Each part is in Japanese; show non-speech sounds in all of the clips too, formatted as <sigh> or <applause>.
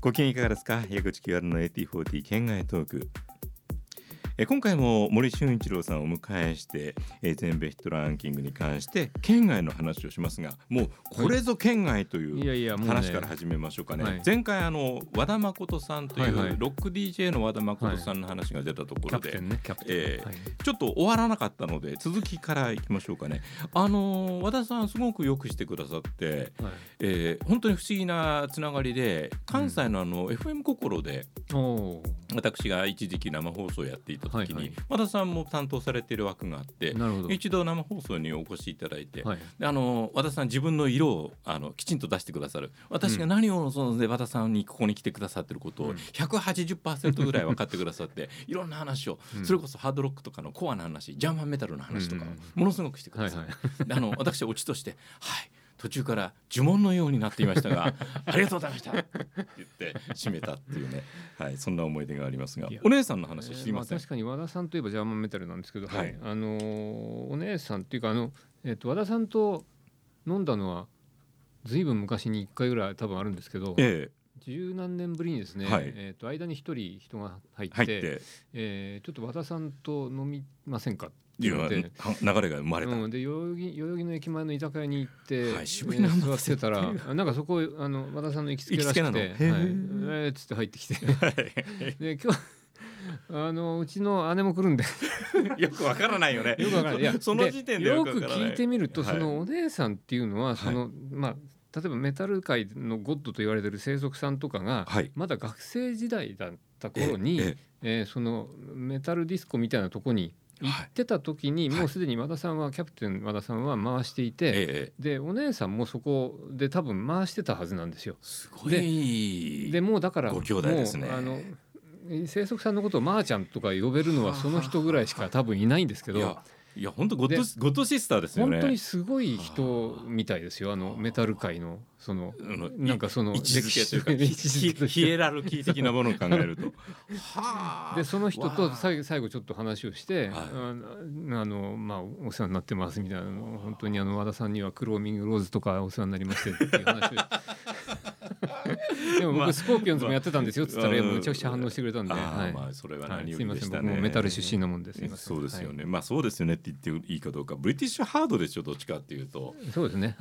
ご機嫌いかがですか？矢口清原の AT40 県外トーク。え今回も森俊一郎さんをお迎えして、えー全米ヒットランキングに関して県外の話をしますがもうこれぞ県外という、話から始めましょうかね、はい。前回あの和田誠さんという、ロック DJ の和田誠さんの話が出たところで、えーはい。ちょっと終わらなかったので続きからいきましょうかね。あのー和田さんすごくよくしてくださって、はい。えー本当に不思議なつながりで関西のあの、FM 心でお私が一時期生放送をやっていた時に、はいはい。和田さんも担当されている枠があって一度生放送にお越しいただいて、はい。であの和田さん自分の色をあのきちんと出してくださる。私が何を望んで和田さんにここに来てくださってることをうん。180%ぐらい分かってくださって <laughs> いろんな話を、うん。それこそハードロックとかのコアな話ジャーマンメタルの話とかものすごくしてくはいはださる。い。であの私はオチとして「はい途中から呪文のようになっていましたが <laughs> ありがとうございました」って言って締めたっていうね、はい、そんな思い出がありますがお姉さんの話知りません、えーあ確かに和田さんといえばジャーマンメタルなんですけど、はい。あのーお姉さんっていうかあの、えっと和田さんと飲んだのはずいぶん昔に1回ぐらい多分あるんですけどえ十何年ぶりにですね、はい。えっと間に一人人が入ってえ入って。えーちょっと和田さんと飲みませんか？ってて。は流れが生まれた、うん、で代々木代々木の駅前の居酒屋に行って、はい渋いなえー座ってたらあなんかそこあの和田さんの行きつけらしくてはい、ー。えーっつって入ってきて。で今日あのうちの姉も来るんで。<laughs> よくわからないよね。よくわからない。いや <laughs> その時点でよく聞いてみると、はい。そのお姉さんっていうのはその、まあ例えばメタル界のゴッドと言われてる清則さんとかが、はい。まだ学生時代だった頃に、え。えーそのメタルディスコみたいなとこに行ってた時に、はい。もうすでに和田さんはキャプテン和田さんは回していて、ええでお姉さんもそこで多分回してたはずなんですよ。すごいでもうだからご兄弟ですね。もうあの清則さんのことをまーちゃんとか呼べるのはその人ぐらいしか多分いないんですけどいや本当ゴッドでゴッドシスターですよね。本当にすごい人みたいですよ。あのメタル界のそのなんかその位置づけというか歴史ヒエラルキー的なものを考えると。<laughs> はあ。でその人と最後最後ちょっと話をして、はい。あのあのまあお世話になってますみたいなの本当にあの和田さんにはクローミングローズとかお世話になりましてっていう話を <laughs> でも僕、まあスコーピオンズもやってたんですよっつったら、まあむちゃくちゃ反応してくれたんで、まあそれははい、何よすいません僕りでしたね、もメタル出身なもんですそうですよね、まあそうですよね。って言っていいかどうかブリティッシュハードでしょどっちかっていうと、はいそうですね、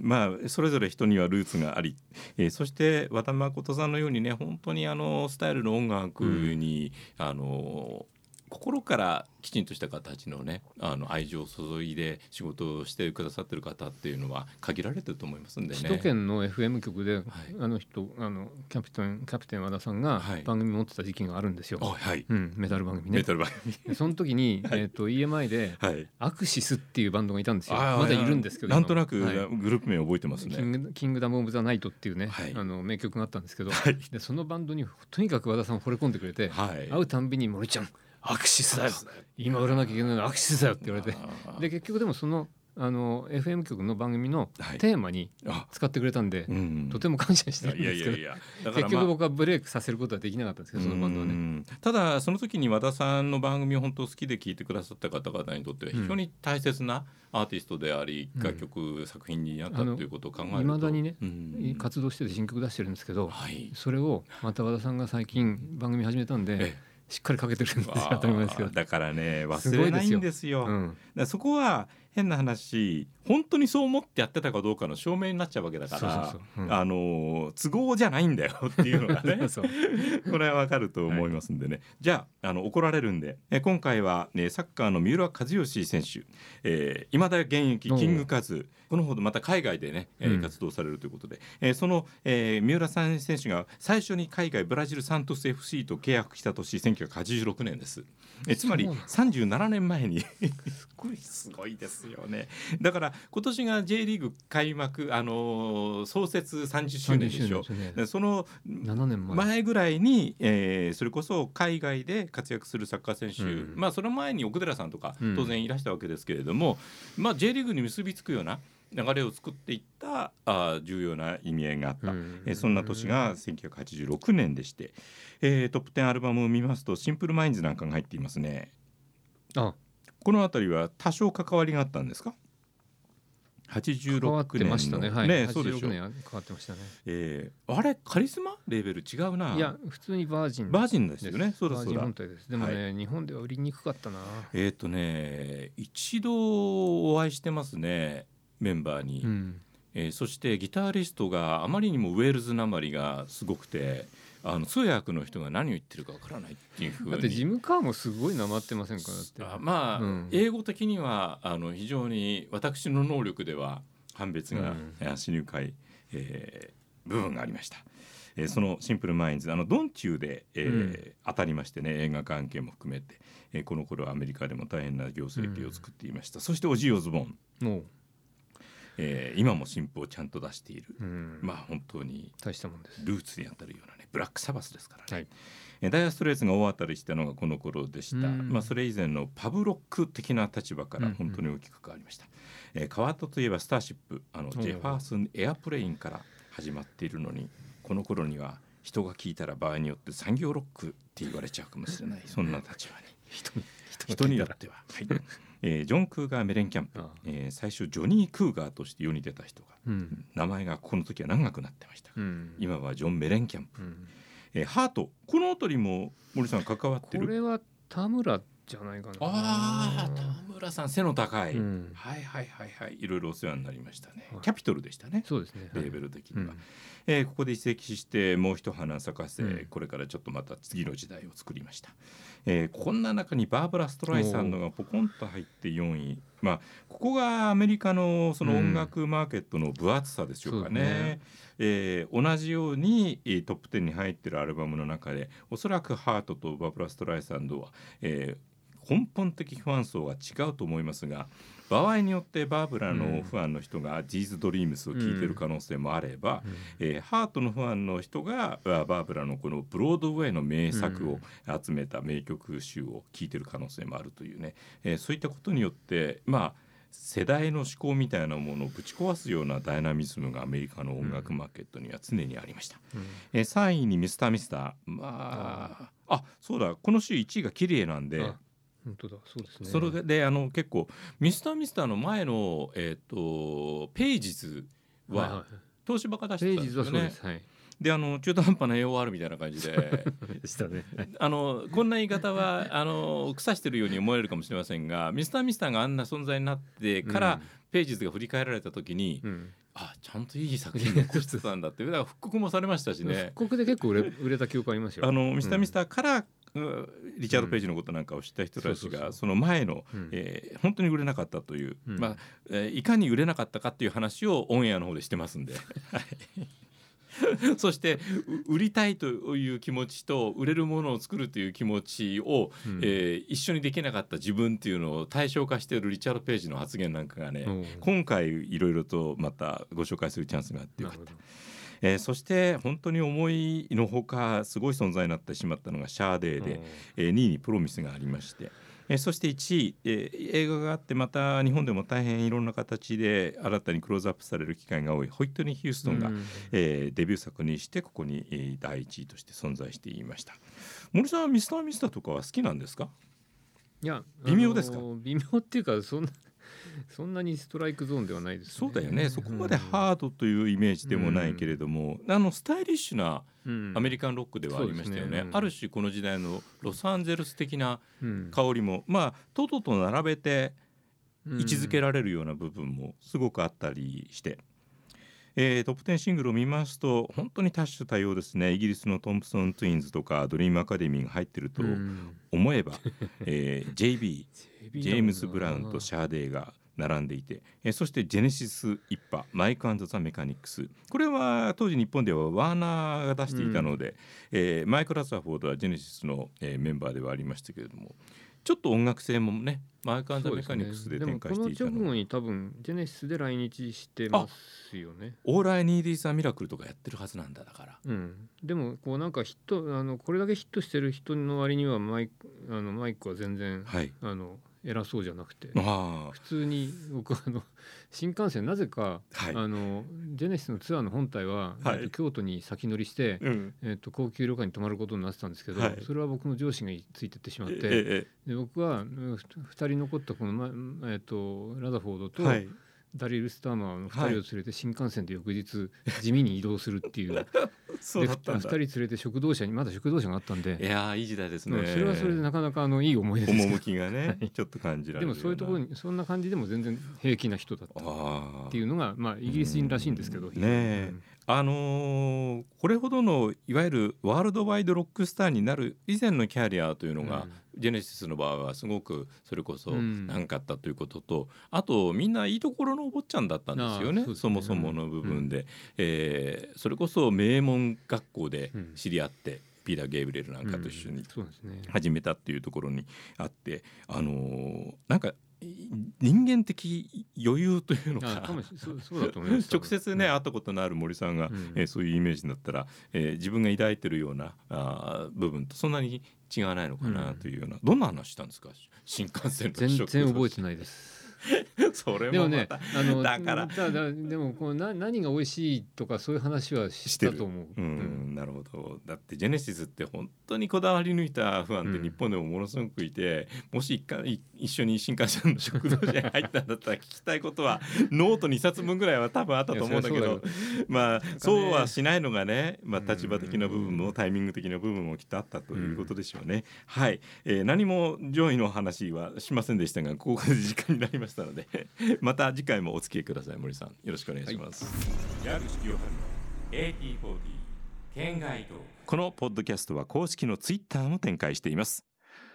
まあそれぞれ人にはルーツがあり、えーそして和田誠さんのようにね本当にあのスタイルの音楽に、あの心からきちんとした形のねあの愛情を注いで仕事をしてくださってる方っていうのは限られてると思いますんでね。首都圏の FM 局で、はい。あの人あのキャプテンキャプテン和田さんがはい。番組持ってた時期があるんですよ、あはい、うん、メタル番組ね。メタル番組。でその時に、<laughs> えー、と EMI ではい。アクシスっていうバンドがいたんですよ。まだいるんですけどなんとなくグループ名覚えてますキね。ングキングダム・オブ・ザ・ナイトっていうね、はい。あの名曲があったんですけど、はい。でそのバンドにとにかく和田さん惚れ込んでくれて、はい。会うたんびに「森ちゃんアクシスだよ。今売らなきゃいけないのはアクシスだよ」って言われて。で結局でもそのあの FM 局の番組のはい。テーマにあ。使ってくれたんで、うん。とても感謝してるんいやですけどいやいやだから、まあ、結局僕はブレイクさせることはできなかったんですけどそのバンドはね。うん。ただその時に和田さんの番組を本当好きで聞いてくださった方々にとっては非常に大切なアーティストであり、うん楽曲作品になったということを考えると。いまだにねうん。活動してて新曲出してるんですけどはい。それをまた和田さんが最近番組始めたんでえしっかりかけてるんです当たり前ですけどー。だからねす忘れないんですよ。うんらそこは変な話本当にそう思ってやってたかどうかの証明になっちゃうわけだからあの都合じゃないんだよ <laughs> っていうのがね。これはわかると思いますんでね、じゃああの怒られるんで。え今回は、ね、サッカーの三浦知良選手、えー、今だ現役キングカズ。このほどまた海外でね、えーうん。活動されるということで、えーその、えー三浦さん選手が最初に海外ブラジルサントス FC と契約した年1986年です。えつまりそうなん37年前に。すごいすごいですよね。だから今年が J リーグ開幕、あのー創設30周年でしょ。30周年ですね。でその7年前。前ぐらいに、えーそれこそ海外で活躍するサッカー選手、うん。まあその前に奥寺さんとかうん。当然いらしたわけですけれども、まあ J リーグに結びつくような流れを作っていったあー重要な意味合いがあった、うん。えーそんな年が1986年でして、えートップ10アルバムを見ますと「シンプルマインズ」なんかが入っていますね。あこの辺りは多少関わりがあったんですか？86年わってましたね。はい。そうでしょ。86年関わってましたね。えーあれカリスマレーベル違うな。いや普通にバージンバージンですよね。そうだそうだ。ジン本体です。でもね、日本では売りにくかったな。えっ、とね一度お会いしてますねメンバーに、うん。えーそしてギタリストがあまりにもウェールズなまりがすごくてあの通訳の人が何を言ってるかわからないっていうふうに。だってジムカーもすごいなまってませんかだって。あまあ、うん。英語的にはあの非常に私の能力では判別がうん。足に深い、えー部分がありました。えーそのシンプルマインズあのドンチューで、えーうん。当たりましてね映画関係も含めて、えーこの頃はアメリカでも大変な業績を作っていました、そしてオジー・オズボーン、もえー今も新譜をちゃんと出している、う、うん。まあ本当に大したもんです。ルーツにあたるようなねブラックサバスですからね、はい。えーダイアー・ストレイツが大当たりしたのがこの頃でした、うん。まあ、それ以前のパブロック的な立場からうん本当に大きく変わりました、えー変わったといえばスターシップあのジェファーソンエアプレインから始まっているのにこの頃には人が聞いたら場合によって産業ロックって言われちゃうかもしれないそんな立場に。<laughs> 人に人によっては、はいえージョン・クーガー・メレンキャンプ、えー最初ジョニー・クーガーとして世に出た人がうん。名前がこの時は長くなってました、うん。今はジョン・メレンキャンプ。うん。えーハートこの辺りも森さん関わってる？これは田村じゃないかな。ああ田村さん背の高い、うん。はいはいはいはい。いろいろお世話になりましたね、はい。キャピトルでしたね。そうですね。レーベル的には、うん。えーここで移籍してもう一花咲かせ、うん。これからちょっとまた次の時代を作りました、えーこんな中にバーバラ・ストライサンドがポコンと入って4位。まあここがアメリカのその音楽マーケットの分厚さでしょうかね,、そうね。えー同じようにえートップ10に入ってるアルバムの中でおそらくハートとバーバラ・ストライサンドは、えー根本的ファン層は違うと思いますが場合によってバーブラのファンの人が「ジーズ・ドリームス」を聴いてる可能性もあれば、うん。えーハートのファンの人があバーブラのこのブロードウェイの名作を集めた名曲集を聴いてる可能性もあるというね、えーそういったことによってまあ世代の思考みたいなものをぶち壊すようなダイナミズムがアメリカの音楽マーケットには常にありました。うん。えー3位にミスターミスター。まああそうだ。この週1位が綺麗なんで。あ本当だ。そうですね。それであの結構ミスターミスターの前の、えー、とページズははいはい東芝が出してたんですよね。ジはい。であの中途半端な AOR みたいな感じで。<laughs> でしたね。あのこんな言い方は <laughs> あの腐してるように思えるかもしれませんがミスターミスターがあんな存在になってから、ページズが振り返られた時に、うん。うんあちゃんといい作品残してたんだってだから復刻もされましたしね。復。刻で結構売れ売れた記憶ありますよ。あのミスターミスーターから、うんリチャード・ページのことなんかを知った人たちがその前の、うん。えー本当に売れなかったという、うん。まあえーいかに売れなかったかっていう話をオンエアの方でしてますんで。<laughs> はい。<laughs> そしてう売りたいという気持ちと売れるものを作るという気持ちを、うん。えー一緒にできなかった自分っていうのを対象化しているリチャード・ページの発言なんかがね、今回いろいろとまたご紹介するチャンスがあってよかった。えーそして本当に思いのほかすごい存在になってしまったのがシャーデーで、えー2位にプロミスがありまして、えーそして1位、えー映画があってまた日本でも大変いろんな形で新たにクローズアップされる機会が多いホイットニー・ヒューストンが、うん。えーデビュー作にしてここに、えー第1位として存在していました。森さんはミスター・ミスターとかは好きなんですか？いや微妙ですか？微妙っていうかそんなそんなにストライクゾーンではないです、そうだよね。そこまでハードというイメージでもないけれども、あのスタイリッシュなアメリカンロックではありましたよね,、そうですね。うんある種この時代のロサンゼルス的なうん。香りもまあトトと並べてうん位置づけられるような部分もすごくあったりして、えートップ10シングルを見ますと本当に多種多様ですね。イギリスのトンプソン・トゥインズとかドリームアカデミーが入ってるとうん。思えば、<laughs> えー JB ジェームズ・ブラウンとシャーデーが並んでいて、えーそしてジェネシス一派マイクザ・メカニックス。これは当時日本ではワーナーが出していたので、えーマイク・ラザフォードはジェネシスの、えーメンバーではありましたけれどもちょっと音楽性もねマイクザ・メカニックスで展開していたのでもこの直後に多分ジェネシスで来日してますよね。オーライ・ニーディー・ザ・ミラクルとかやってるはずなんだだから。うん、でもこうなんかヒットあのこれだけヒットしてる人の割にはマイクあのマイクは全然はいあの偉そうじゃなくてあ普通に僕あの <laughs> 新幹線なぜか、はい。あのジェネシスのツアーの本体は、はい。えっと京都に先乗りして、あ、うん、えっと高級旅館に泊まることになってたんですけど、はい。それは僕の上司がついてってしまって。えで僕はうんふ2人残ったこの、まえー、とラザフォードと、ダリル・スターマーの2人を連れて新幹線で翌日地味に移動するっていう <laughs> そうだったん2だ人連れて食堂車にまだ食堂車があったんで。いやーいい時代ですね。うんそれはそれでなかなかあのいい思い出です趣がね、はい。ちょっと感じられるでもそういうところににそんな感じでも全然平気な人だったあっていうのがまあイギリス人らしいんですけどうん。ねえ。あのーこれほどのいわゆるワールドワイドロックスターになる以前のキャリアというのが、ジェネシスの場合はすごくそれこそうん。長かったということと、あとみんないいところのお坊ちゃんだったんですよね。ね。そもそもの部分で、えーそれこそ名門学校でうん。知り合って、ピーター・ゲイブレルなんかと一緒に始めたっていうところにあって、あのーなんかい人間的余裕というのあか <laughs> 直接ね、うん会ったことのある森さんが、うん。えーそういうイメージだったら、えー自分が抱いてるようなあー部分とそんなに違わないのかなというような、どんな話したんですか？新幹線の全然覚えててないです <laughs> それでもねあのだから。でもこうな何が美味しいとかそういう話はしたと思う。うん、なるほど。だってジェネシスって本当にこだわり抜いたファンってうん。日本でもものすごくいて、もし一回い一緒に新幹線の食堂車に入ったんだったら聞きたいことは <laughs> ノート2冊分ぐらいは多分あったと思うんだけどまあね。そうはしないのがね、まあ、うん。立場的な部分もタイミング的な部分もきっとあったということでしょうね。はい、えー何も上位の話はしませんでしたがここで時間になりましたので <laughs> また次回もお付き合いください森さん。よろしくお願いします。矢口清春の AT40 県外とこのポッドキャストは公式のツイッターも展開しています。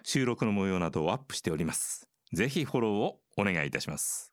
収録の模様などをアップしております。ぜひフォローをお願いいたします